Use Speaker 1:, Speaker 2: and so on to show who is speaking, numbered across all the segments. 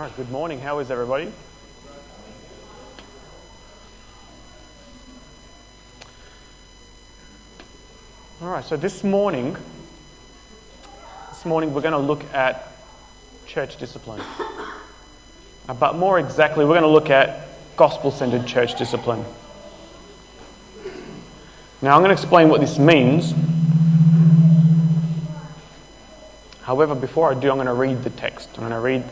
Speaker 1: All right, good morning. How is everybody? All right, so this morning, this morning we're going to look at church discipline. Uh, but more exactly, we're going to look at gospel centered church discipline. Now, I'm going to explain what this means. However, before I do, I'm going to read the text. I'm going to read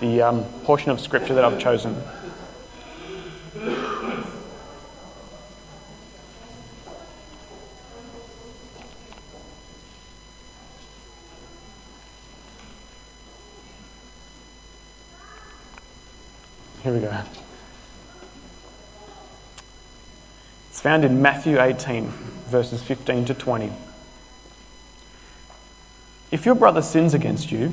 Speaker 1: the um, portion of scripture that I've chosen. Here we go. It's found in Matthew 18, verses 15 to 20. If your brother sins against you,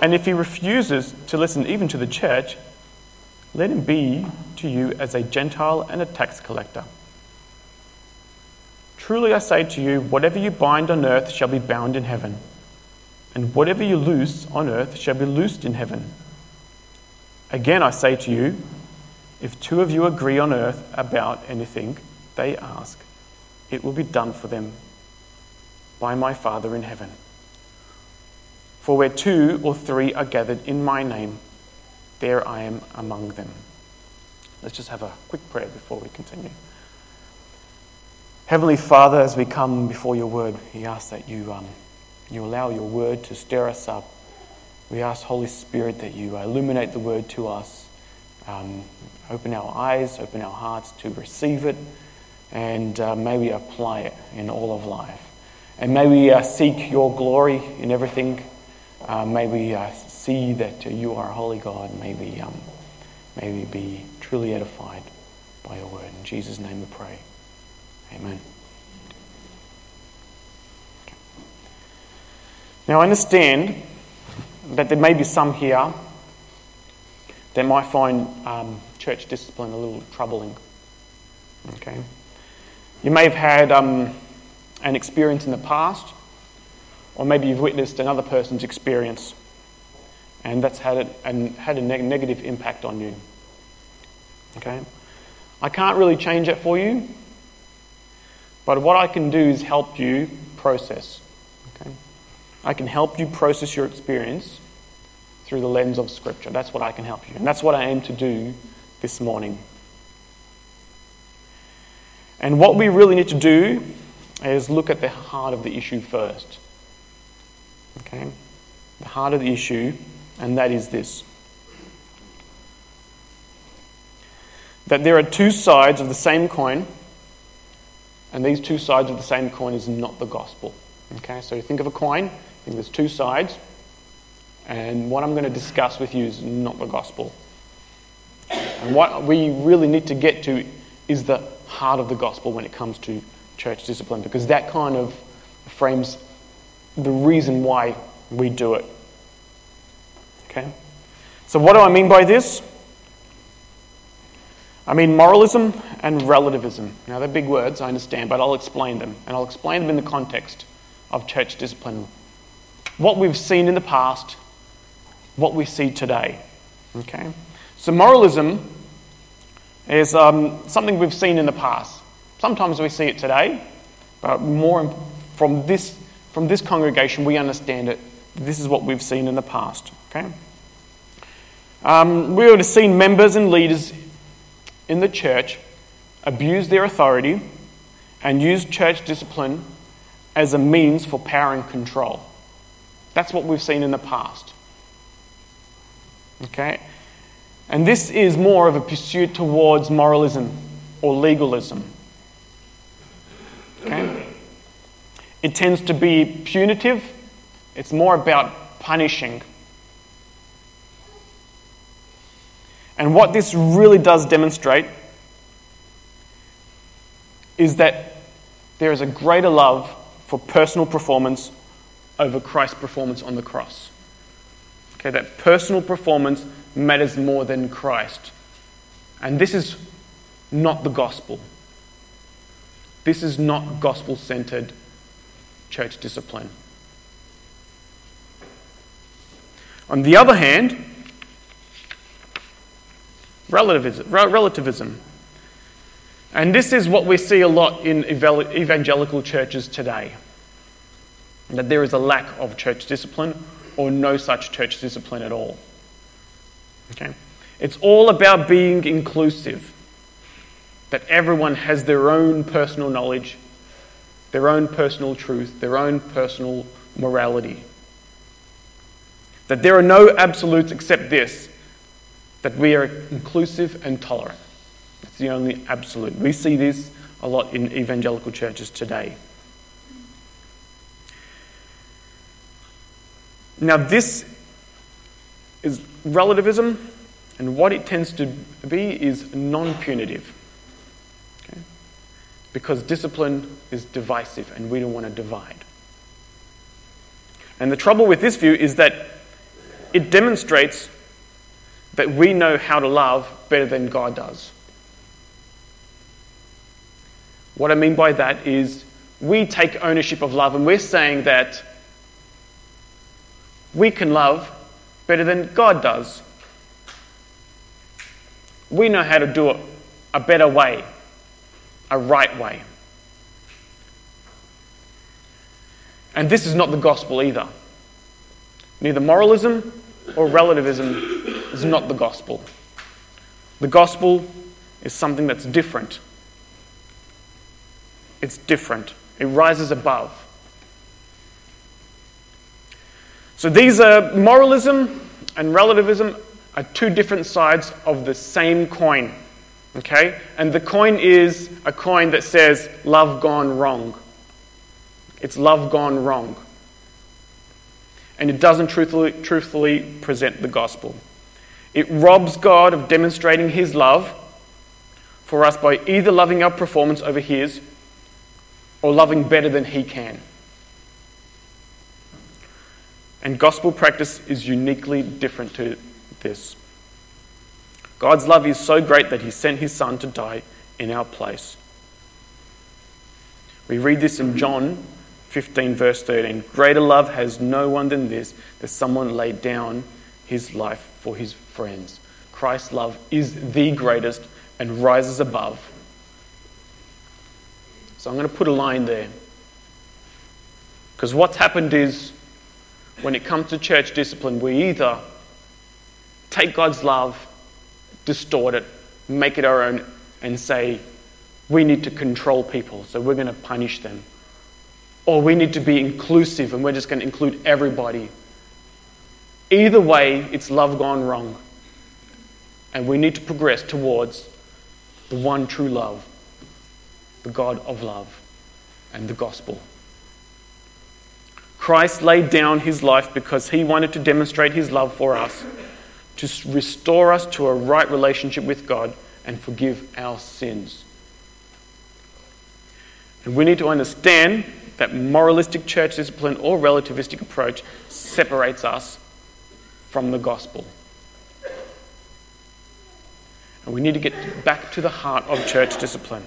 Speaker 1: And if he refuses to listen even to the church, let him be to you as a Gentile and a tax collector. Truly I say to you, whatever you bind on earth shall be bound in heaven, and whatever you loose on earth shall be loosed in heaven. Again I say to you, if two of you agree on earth about anything they ask, it will be done for them by my Father in heaven. For where two or three are gathered in my name, there I am among them. Let's just have a quick prayer before we continue. Heavenly Father, as we come before your word, we ask that you, um, you allow your word to stir us up. We ask, Holy Spirit, that you illuminate the word to us, um, open our eyes, open our hearts to receive it, and uh, may we apply it in all of life. And may we uh, seek your glory in everything. Uh, may we uh, see that you are a holy God. May we, um, may we be truly edified by your word. In Jesus' name we pray. Amen. Now, I understand that there may be some here that might find um, church discipline a little troubling. Okay? You may have had um, an experience in the past, or maybe you've witnessed another person's experience, and that's had, it, and had a neg- negative impact on you. Okay? I can't really change that for you, but what I can do is help you process. Okay? I can help you process your experience through the lens of Scripture. That's what I can help you. And that's what I aim to do this morning. And what we really need to do is look at the heart of the issue first. Okay? The heart of the issue, and that is this that there are two sides of the same coin, and these two sides of the same coin is not the gospel. Okay, so you think of a coin, think there's two sides, and what I'm going to discuss with you is not the gospel. And what we really need to get to is the heart of the gospel when it comes to church discipline, because that kind of frames the reason why we do it. Okay? So, what do I mean by this? I mean moralism and relativism. Now, they're big words, I understand, but I'll explain them. And I'll explain them in the context of church discipline. What we've seen in the past, what we see today. Okay? So, moralism is um, something we've seen in the past. Sometimes we see it today, but more from this, from this congregation, we understand it. This is what we've seen in the past. Okay? Um, we would have seen members and leaders in the church abuse their authority and use church discipline as a means for power and control. That's what we've seen in the past. Okay? And this is more of a pursuit towards moralism or legalism. Okay? It tends to be punitive, it's more about punishing. And what this really does demonstrate is that there is a greater love for personal performance over Christ's performance on the cross. Okay, that personal performance matters more than Christ. And this is not the gospel. This is not gospel centered church discipline. On the other hand, relativism, relativism. And this is what we see a lot in evangelical churches today that there is a lack of church discipline or no such church discipline at all. Okay? It's all about being inclusive, that everyone has their own personal knowledge, their own personal truth, their own personal morality. That there are no absolutes except this that we are inclusive and tolerant. That's the only absolute. We see this a lot in evangelical churches today. Now, this is relativism, and what it tends to be is non punitive. Because discipline is divisive, and we don't want to divide. And the trouble with this view is that it demonstrates that we know how to love better than God does. What I mean by that is we take ownership of love and we're saying that we can love better than God does. We know how to do it a better way, a right way. And this is not the gospel either. Neither moralism or relativism is not the gospel. The gospel is something that's different. It's different, it rises above. So these are moralism and relativism are two different sides of the same coin. Okay? And the coin is a coin that says love gone wrong. It's love gone wrong and it doesn't truthfully, truthfully present the gospel. It robs God of demonstrating his love for us by either loving our performance over his or loving better than he can. And gospel practice is uniquely different to this. God's love is so great that he sent his son to die in our place. We read this in John 15, verse 13. Greater love has no one than this, that someone laid down his life for his friends. Christ's love is the greatest and rises above. So I'm going to put a line there. Because what's happened is, when it comes to church discipline, we either take God's love, distort it, make it our own, and say, we need to control people, so we're going to punish them or we need to be inclusive and we're just going to include everybody. Either way, it's love gone wrong. And we need to progress towards the one true love, the God of love, and the gospel. Christ laid down his life because he wanted to demonstrate his love for us, to restore us to a right relationship with God and forgive our sins. And we need to understand that moralistic church discipline or relativistic approach separates us from the gospel. And we need to get back to the heart of church discipline.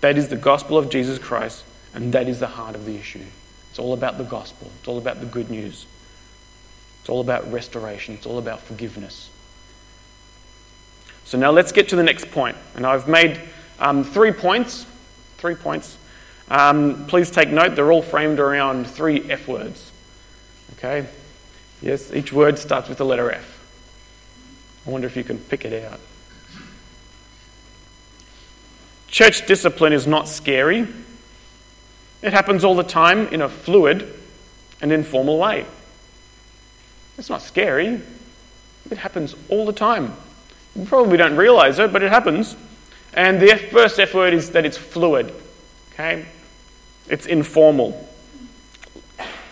Speaker 1: That is the gospel of Jesus Christ, and that is the heart of the issue. It's all about the gospel, it's all about the good news, all about restoration, it's all about forgiveness. So now let's get to the next point. And I've made um, three points. Three points. Um, please take note, they're all framed around three F words. Okay? Yes, each word starts with the letter F. I wonder if you can pick it out. Church discipline is not scary. It happens all the time in a fluid and informal way. It's not scary. It happens all the time. You probably don't realize it, but it happens. And the first F word is that it's fluid. Okay? It's informal.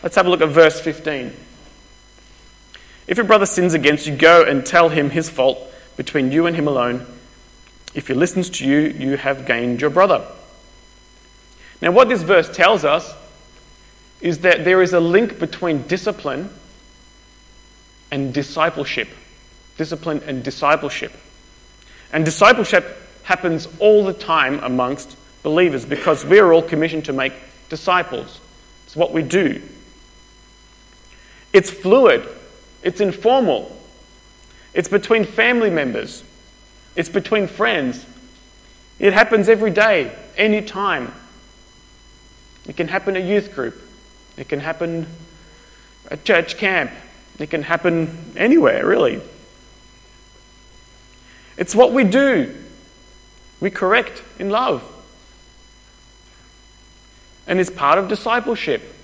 Speaker 1: Let's have a look at verse 15. If your brother sins against you, go and tell him his fault between you and him alone. If he listens to you, you have gained your brother. Now, what this verse tells us is that there is a link between discipline and discipleship. Discipline and discipleship. And discipleship happens all the time amongst believers because we're all commissioned to make disciples. It's what we do. It's fluid, it's informal, it's between family members, it's between friends. It happens every day, any time. It can happen at youth group, it can happen at church camp, it can happen anywhere, really. It's what we do. We correct in love. And it's part of discipleship.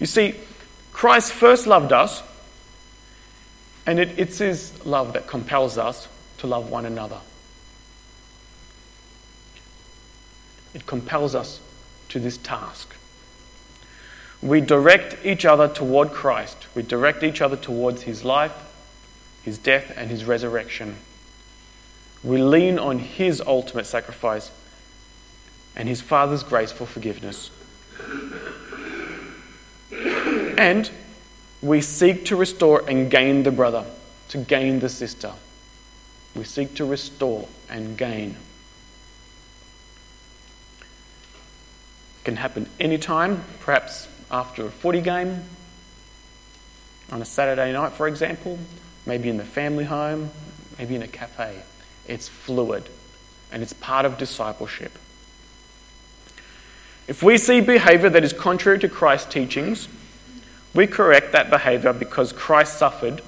Speaker 1: You see, Christ first loved us, and it, it's His love that compels us to love one another. It compels us to this task. We direct each other toward Christ. We direct each other towards His life, His death, and His resurrection. We lean on His ultimate sacrifice and His Father's grace for forgiveness. And we seek to restore and gain the brother, to gain the sister. We seek to restore and gain. Can happen anytime, perhaps after a footy game, on a Saturday night, for example, maybe in the family home, maybe in a cafe. It's fluid and it's part of discipleship. If we see behavior that is contrary to Christ's teachings, we correct that behavior because Christ suffered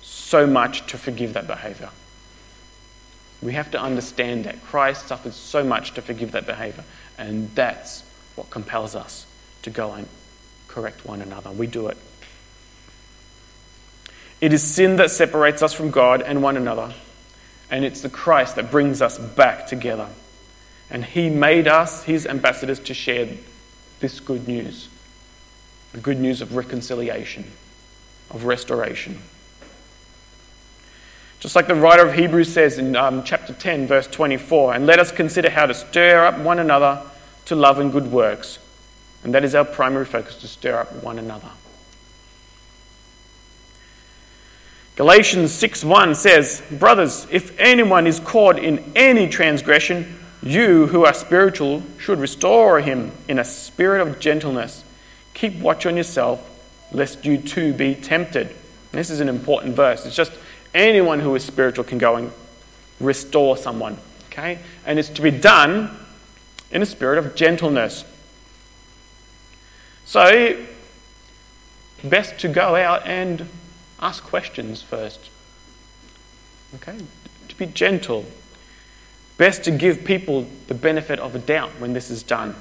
Speaker 1: so much to forgive that behavior. We have to understand that Christ suffered so much to forgive that behavior, and that's what compels us to go and correct one another. We do it. It is sin that separates us from God and one another, and it's the Christ that brings us back together. And He made us His ambassadors to share this good news the good news of reconciliation, of restoration. Just like the writer of Hebrews says in um, chapter 10, verse 24, and let us consider how to stir up one another to love and good works. And that is our primary focus to stir up one another. Galatians 6:1 says, "Brothers, if anyone is caught in any transgression, you who are spiritual should restore him in a spirit of gentleness." Keep watch on yourself, lest you too be tempted. This is an important verse. It's just anyone who is spiritual can go and restore someone. Okay? And it's to be done in a spirit of gentleness. So, best to go out and ask questions first. Okay? To be gentle. Best to give people the benefit of a doubt when this is done.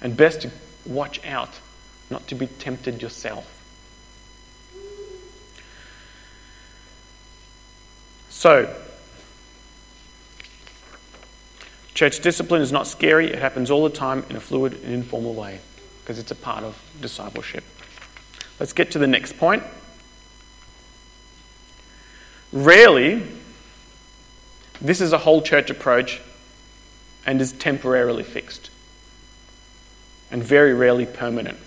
Speaker 1: And best to watch out not to be tempted yourself. So, church discipline is not scary, it happens all the time in a fluid and informal way because it's a part of discipleship. Let's get to the next point. Rarely, this is a whole church approach and is temporarily fixed and very rarely permanent.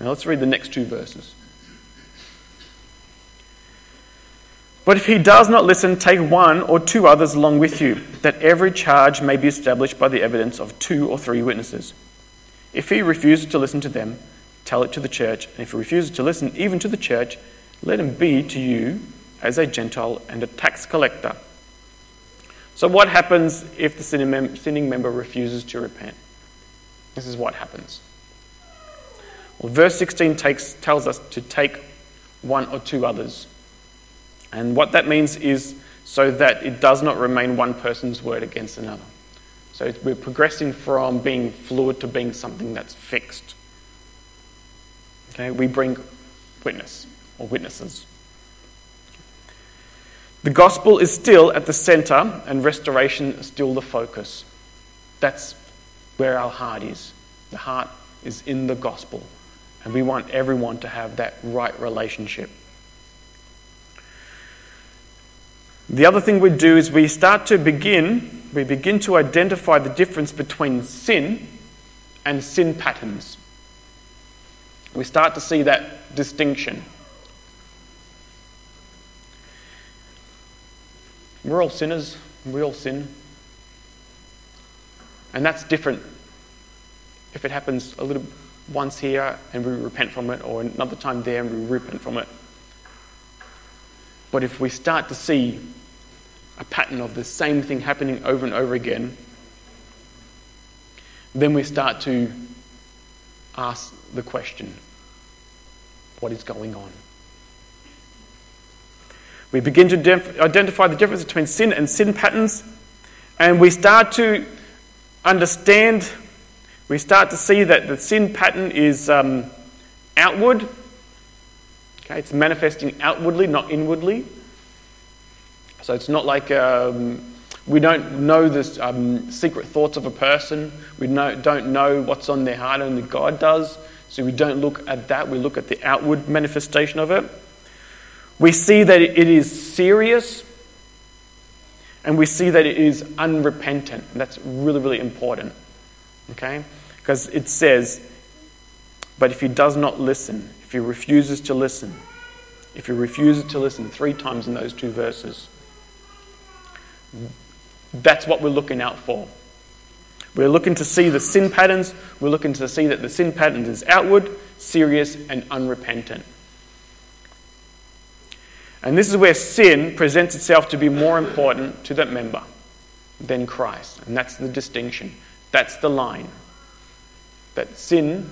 Speaker 1: Now let's read the next two verses. But if he does not listen, take one or two others along with you, that every charge may be established by the evidence of two or three witnesses. If he refuses to listen to them, tell it to the church, and if he refuses to listen even to the church, let him be to you as a Gentile and a tax collector. So, what happens if the sinning member refuses to repent? This is what happens. Well, verse 16 takes, tells us to take one or two others. And what that means is so that it does not remain one person's word against another. So we're progressing from being fluid to being something that's fixed. Okay, we bring witness or witnesses. The gospel is still at the center and restoration is still the focus. That's where our heart is. The heart is in the gospel. And we want everyone to have that right relationship. The other thing we do is we start to begin, we begin to identify the difference between sin and sin patterns. We start to see that distinction. We're all sinners, we all sin. And that's different if it happens a little once here and we repent from it, or another time there and we repent from it. But if we start to see a pattern of the same thing happening over and over again, then we start to ask the question what is going on? We begin to def- identify the difference between sin and sin patterns, and we start to understand, we start to see that the sin pattern is um, outward. Okay, it's manifesting outwardly, not inwardly. So it's not like um, we don't know the um, secret thoughts of a person. We know, don't know what's on their heart, only God does. So we don't look at that, we look at the outward manifestation of it. We see that it is serious and we see that it is unrepentant. That's really, really important. Okay? Because it says, but if he does not listen, if he refuses to listen, if he refuses to listen three times in those two verses, that's what we're looking out for. We're looking to see the sin patterns. We're looking to see that the sin pattern is outward, serious, and unrepentant. And this is where sin presents itself to be more important to that member than Christ. And that's the distinction. That's the line. That sin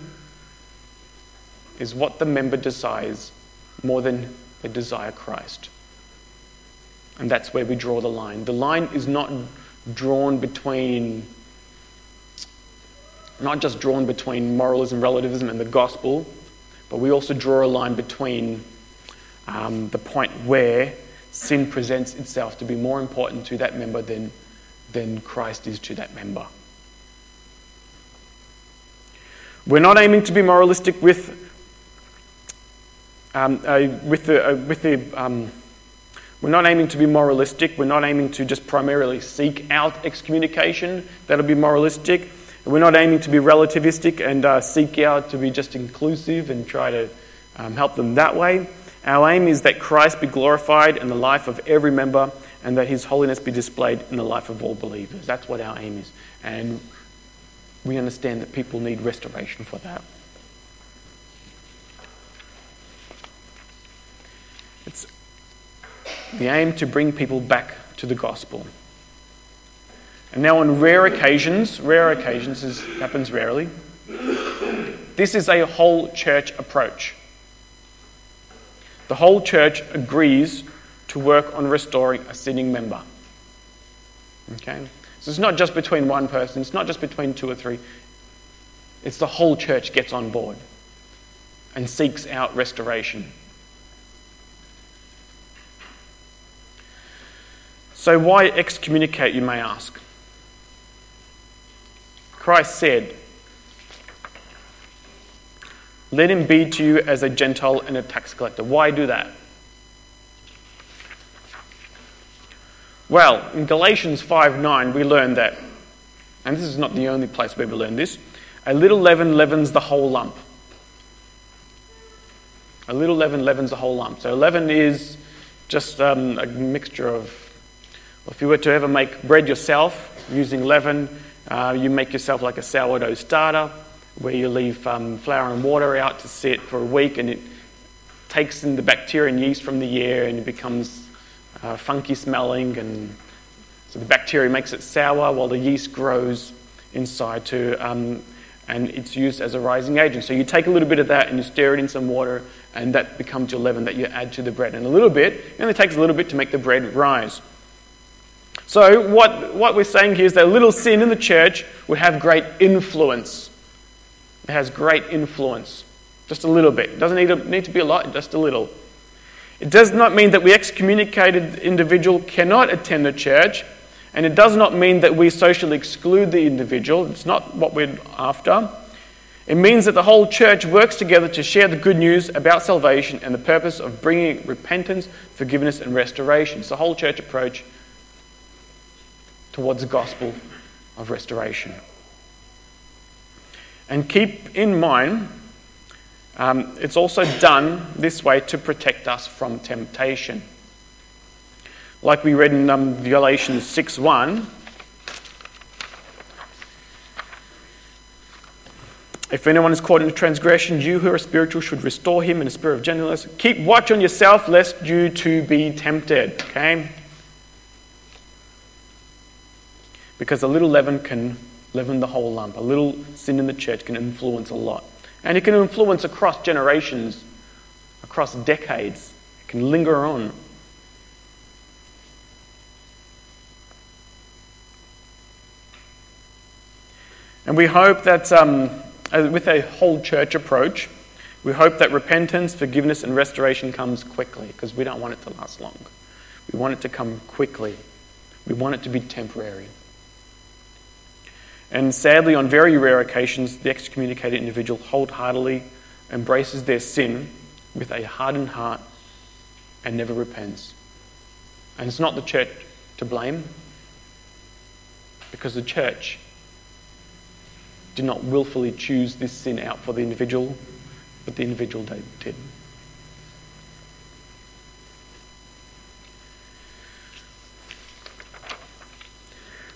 Speaker 1: is what the member desires more than they desire Christ. And that's where we draw the line. The line is not drawn between, not just drawn between moralism, relativism, and the gospel, but we also draw a line between um, the point where sin presents itself to be more important to that member than, than Christ is to that member. We're not aiming to be moralistic with, um, uh, with the, uh, with the um, we're not aiming to be moralistic. We're not aiming to just primarily seek out excommunication. That'll be moralistic. We're not aiming to be relativistic and uh, seek out to be just inclusive and try to um, help them that way. Our aim is that Christ be glorified in the life of every member and that his holiness be displayed in the life of all believers. That's what our aim is. And we understand that people need restoration for that. The aim to bring people back to the gospel. And now, on rare occasions, rare occasions happens rarely, this is a whole church approach. The whole church agrees to work on restoring a sinning member. Okay? So it's not just between one person, it's not just between two or three. It's the whole church gets on board and seeks out restoration. So, why excommunicate, you may ask? Christ said, let him be to you as a Gentile and a tax collector. Why do that? Well, in Galatians 5 9, we learn that, and this is not the only place where we learn this, a little leaven leavens the whole lump. A little leaven leavens the whole lump. So, leaven is just um, a mixture of, if you were to ever make bread yourself using leaven, uh, you make yourself like a sourdough starter where you leave um, flour and water out to sit for a week and it takes in the bacteria and yeast from the air and it becomes uh, funky smelling and so the bacteria makes it sour while the yeast grows inside to um, and it's used as a rising agent. So you take a little bit of that and you stir it in some water and that becomes your leaven that you add to the bread. And a little bit it only takes a little bit to make the bread rise so what, what we're saying here is that little sin in the church would have great influence it has great influence. Just a little bit. It doesn't need to, need to be a lot, just a little. It does not mean that we excommunicated individual cannot attend the church, and it does not mean that we socially exclude the individual. It's not what we're after. It means that the whole church works together to share the good news about salvation and the purpose of bringing repentance, forgiveness, and restoration. It's the whole church approach towards the gospel of restoration. And keep in mind, um, it's also done this way to protect us from temptation. Like we read in um, Galatians 6 1. If anyone is caught in a transgression, you who are spiritual should restore him in a spirit of gentleness. Keep watch on yourself, lest you too be tempted. Okay? Because a little leaven can leaven the whole lump. A little sin in the church can influence a lot. And it can influence across generations, across decades. It can linger on. And we hope that um, with a whole church approach, we hope that repentance, forgiveness, and restoration comes quickly because we don't want it to last long. We want it to come quickly. We want it to be temporary. And sadly, on very rare occasions, the excommunicated individual wholeheartedly embraces their sin with a hardened heart and never repents. And it's not the church to blame because the church did not willfully choose this sin out for the individual, but the individual did.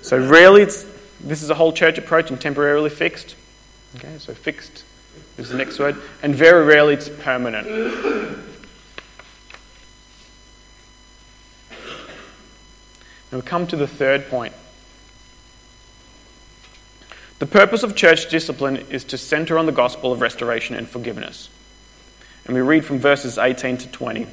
Speaker 1: So rarely this is a whole church approach and temporarily fixed. Okay, so fixed is the next word. And very rarely it's permanent. Now we come to the third point. The purpose of church discipline is to center on the gospel of restoration and forgiveness. And we read from verses 18 to 20.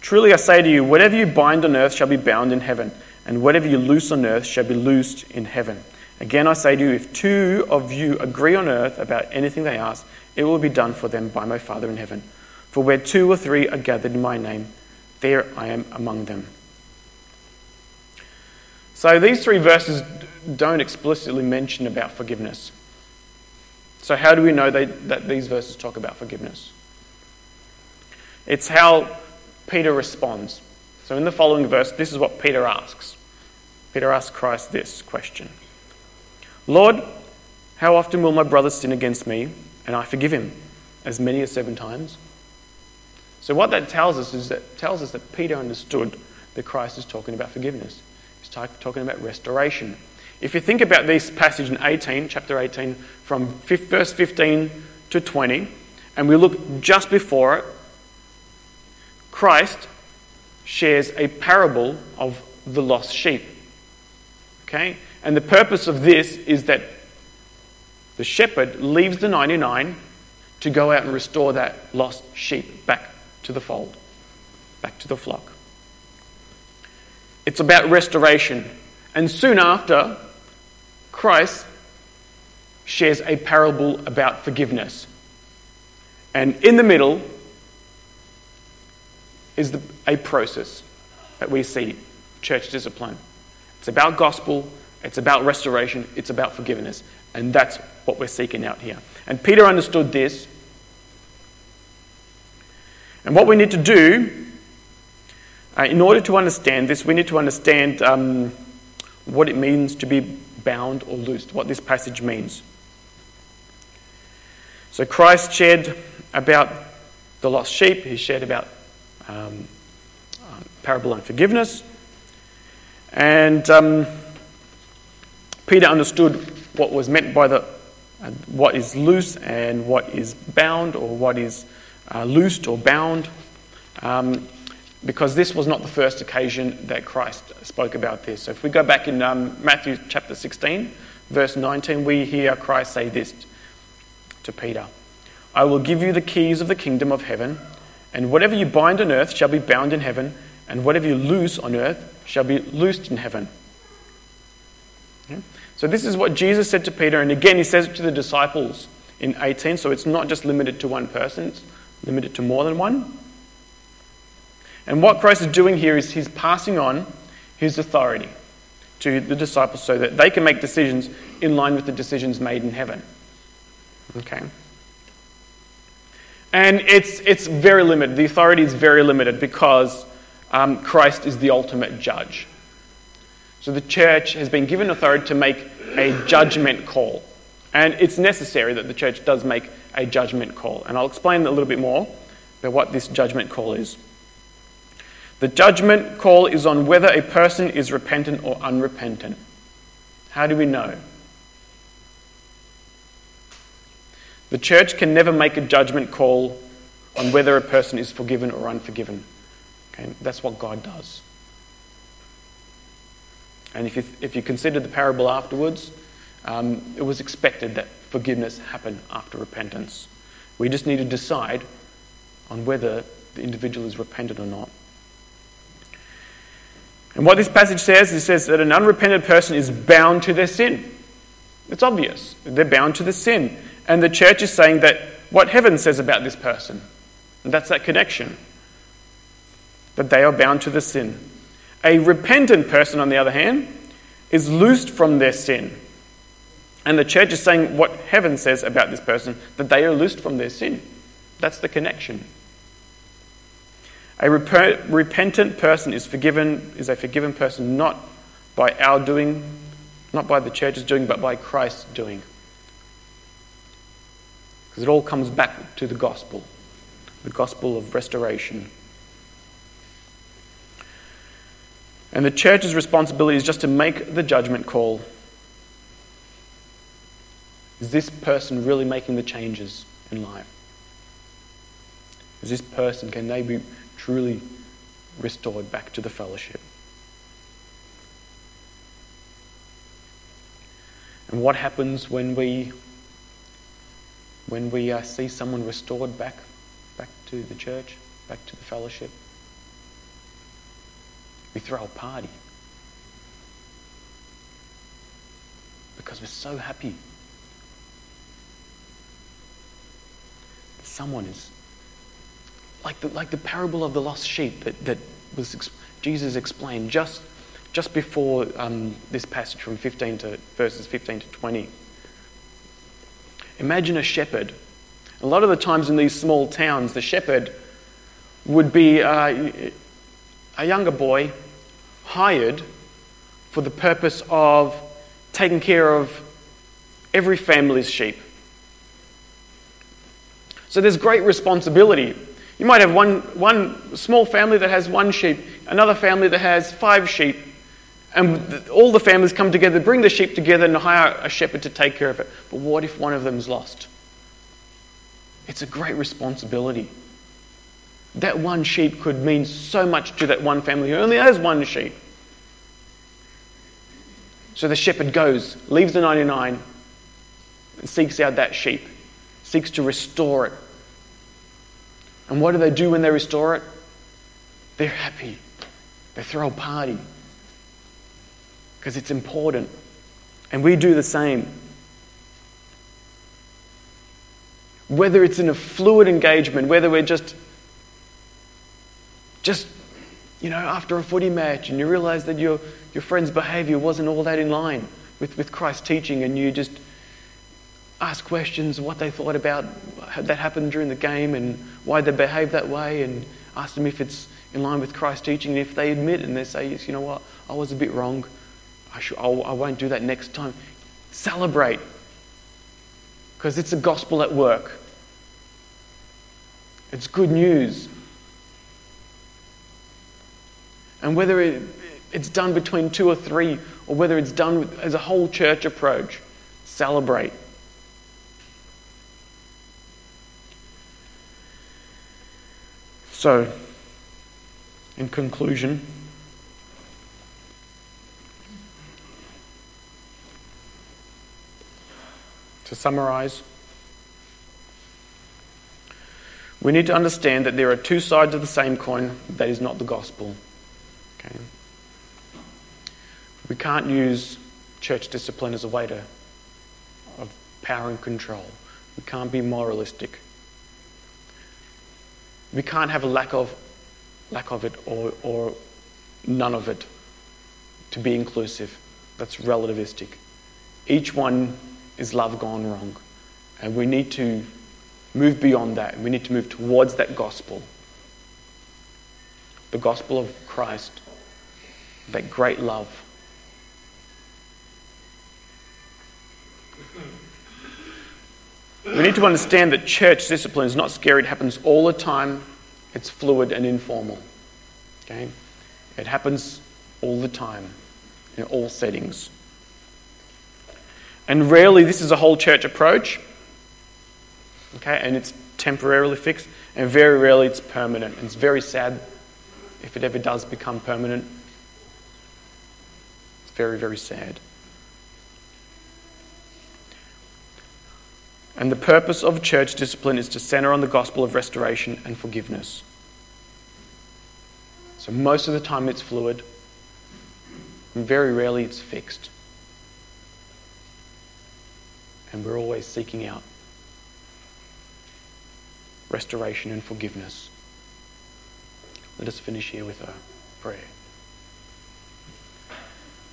Speaker 1: Truly I say to you, whatever you bind on earth shall be bound in heaven, and whatever you loose on earth shall be loosed in heaven. Again I say to you, if two of you agree on earth about anything they ask, it will be done for them by my Father in heaven. For where two or three are gathered in my name, there I am among them. So these three verses don't explicitly mention about forgiveness. So, how do we know they, that these verses talk about forgiveness? It's how Peter responds. So, in the following verse, this is what Peter asks. Peter asks Christ this question Lord, how often will my brother sin against me and I forgive him? As many as seven times? So, what that tells us is that tells us that Peter understood that Christ is talking about forgiveness. He's talking about restoration. If you think about this passage in 18, chapter 18, from verse 15 to 20, and we look just before it, Christ shares a parable of the lost sheep. Okay? And the purpose of this is that the shepherd leaves the 99 to go out and restore that lost sheep back to the fold, back to the flock. It's about restoration. And soon after, Christ shares a parable about forgiveness. And in the middle is the, a process that we see church discipline. It's about gospel, it's about restoration, it's about forgiveness. And that's what we're seeking out here. And Peter understood this. And what we need to do, uh, in order to understand this, we need to understand um, what it means to be bound or loosed, what this passage means. So Christ shared about the lost sheep, he shared about um, uh, parable on forgiveness. And um, Peter understood what was meant by the uh, what is loose and what is bound, or what is uh, loosed or bound. Um, because this was not the first occasion that Christ spoke about this. So if we go back in um, Matthew chapter 16, verse 19, we hear Christ say this to Peter I will give you the keys of the kingdom of heaven, and whatever you bind on earth shall be bound in heaven, and whatever you loose on earth shall be loosed in heaven. So this is what Jesus said to Peter, and again he says it to the disciples in 18, so it's not just limited to one person, it's limited to more than one. And what Christ is doing here is he's passing on his authority to the disciples so that they can make decisions in line with the decisions made in heaven. Okay? And it's, it's very limited. The authority is very limited because um, Christ is the ultimate judge. So the church has been given authority to make a judgment call. And it's necessary that the church does make a judgment call. And I'll explain a little bit more about what this judgment call is. The judgment call is on whether a person is repentant or unrepentant. How do we know? The church can never make a judgment call on whether a person is forgiven or unforgiven. Okay? That's what God does. And if you, if you consider the parable afterwards, um, it was expected that forgiveness happened after repentance. We just need to decide on whether the individual is repentant or not. And what this passage says, it says that an unrepentant person is bound to their sin. It's obvious. They're bound to the sin. And the church is saying that what heaven says about this person. And that's that connection. That they are bound to the sin. A repentant person, on the other hand, is loosed from their sin. And the church is saying what heaven says about this person, that they are loosed from their sin. That's the connection. A rep- repentant person is forgiven, is a forgiven person not by our doing, not by the church's doing, but by Christ's doing. Because it all comes back to the gospel, the gospel of restoration. And the church's responsibility is just to make the judgment call is this person really making the changes in life? Is this person, can they be truly restored back to the fellowship? And what happens when we when we uh, see someone restored back back to the church, back to the fellowship? We throw a party because we're so happy someone is like the, like the parable of the lost sheep that, that was Jesus explained just, just before um, this passage from 15 to verses 15 to 20. Imagine a shepherd. A lot of the times in these small towns, the shepherd would be uh, a younger boy hired for the purpose of taking care of every family's sheep. So there's great responsibility. You might have one, one small family that has one sheep, another family that has five sheep, and all the families come together, bring the sheep together, and hire a shepherd to take care of it. But what if one of them's lost? It's a great responsibility. That one sheep could mean so much to that one family who only has one sheep. So the shepherd goes, leaves the 99, and seeks out that sheep, seeks to restore it, and what do they do when they restore it? They're happy. They throw a party because it's important. And we do the same. Whether it's in a fluid engagement, whether we're just, just, you know, after a footy match and you realize that your, your friend's behavior wasn't all that in line with, with Christ's teaching and you just ask questions, what they thought about that happened during the game and why they behaved that way, and ask them if it's in line with Christ's teaching. And if they admit and they say, yes, you know what, I was a bit wrong, I, should, I'll, I won't do that next time. Celebrate. Because it's a gospel at work. It's good news. And whether it, it's done between two or three, or whether it's done as a whole church approach, celebrate. So, in conclusion, to summarize, we need to understand that there are two sides of the same coin that is not the gospel. Okay? We can't use church discipline as a way to, of power and control. We can't be moralistic. We can't have a lack of lack of it, or, or none of it to be inclusive. That's relativistic. Each one is love gone wrong. And we need to move beyond that. We need to move towards that gospel the gospel of Christ, that great love. We need to understand that church discipline is not scary. It happens all the time. It's fluid and informal. Okay? It happens all the time, in all settings. And rarely this is a whole church approach. Okay? And it's temporarily fixed. And very rarely it's permanent. And it's very sad if it ever does become permanent. Very, very sad. And the purpose of church discipline is to center on the gospel of restoration and forgiveness. So, most of the time it's fluid, and very rarely it's fixed. And we're always seeking out restoration and forgiveness. Let us finish here with a prayer.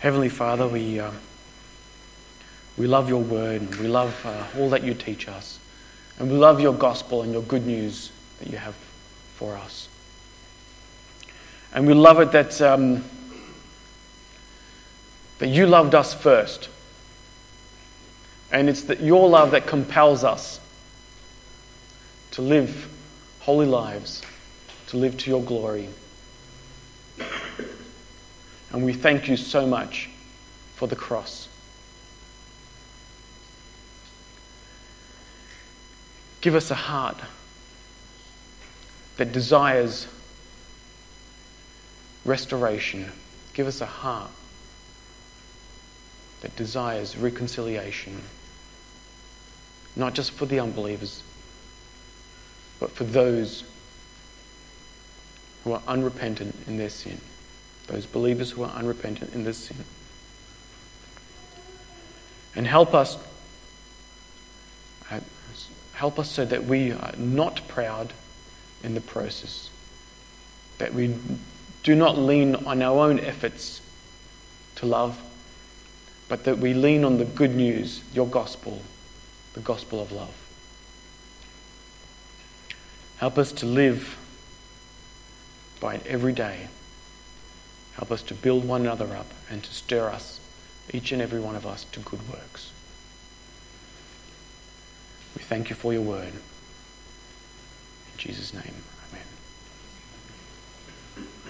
Speaker 1: Heavenly Father, we. Uh, we love your word and we love uh, all that you teach us. And we love your gospel and your good news that you have for us. And we love it that, um, that you loved us first. And it's that your love that compels us to live holy lives, to live to your glory. And we thank you so much for the cross. Give us a heart that desires restoration. Give us a heart that desires reconciliation, not just for the unbelievers, but for those who are unrepentant in their sin, those believers who are unrepentant in this sin. And help us uh, Help us so that we are not proud in the process, that we do not lean on our own efforts to love, but that we lean on the good news, your gospel, the gospel of love. Help us to live by it every day. Help us to build one another up and to stir us, each and every one of us, to good works. We thank you for your word. In Jesus' name.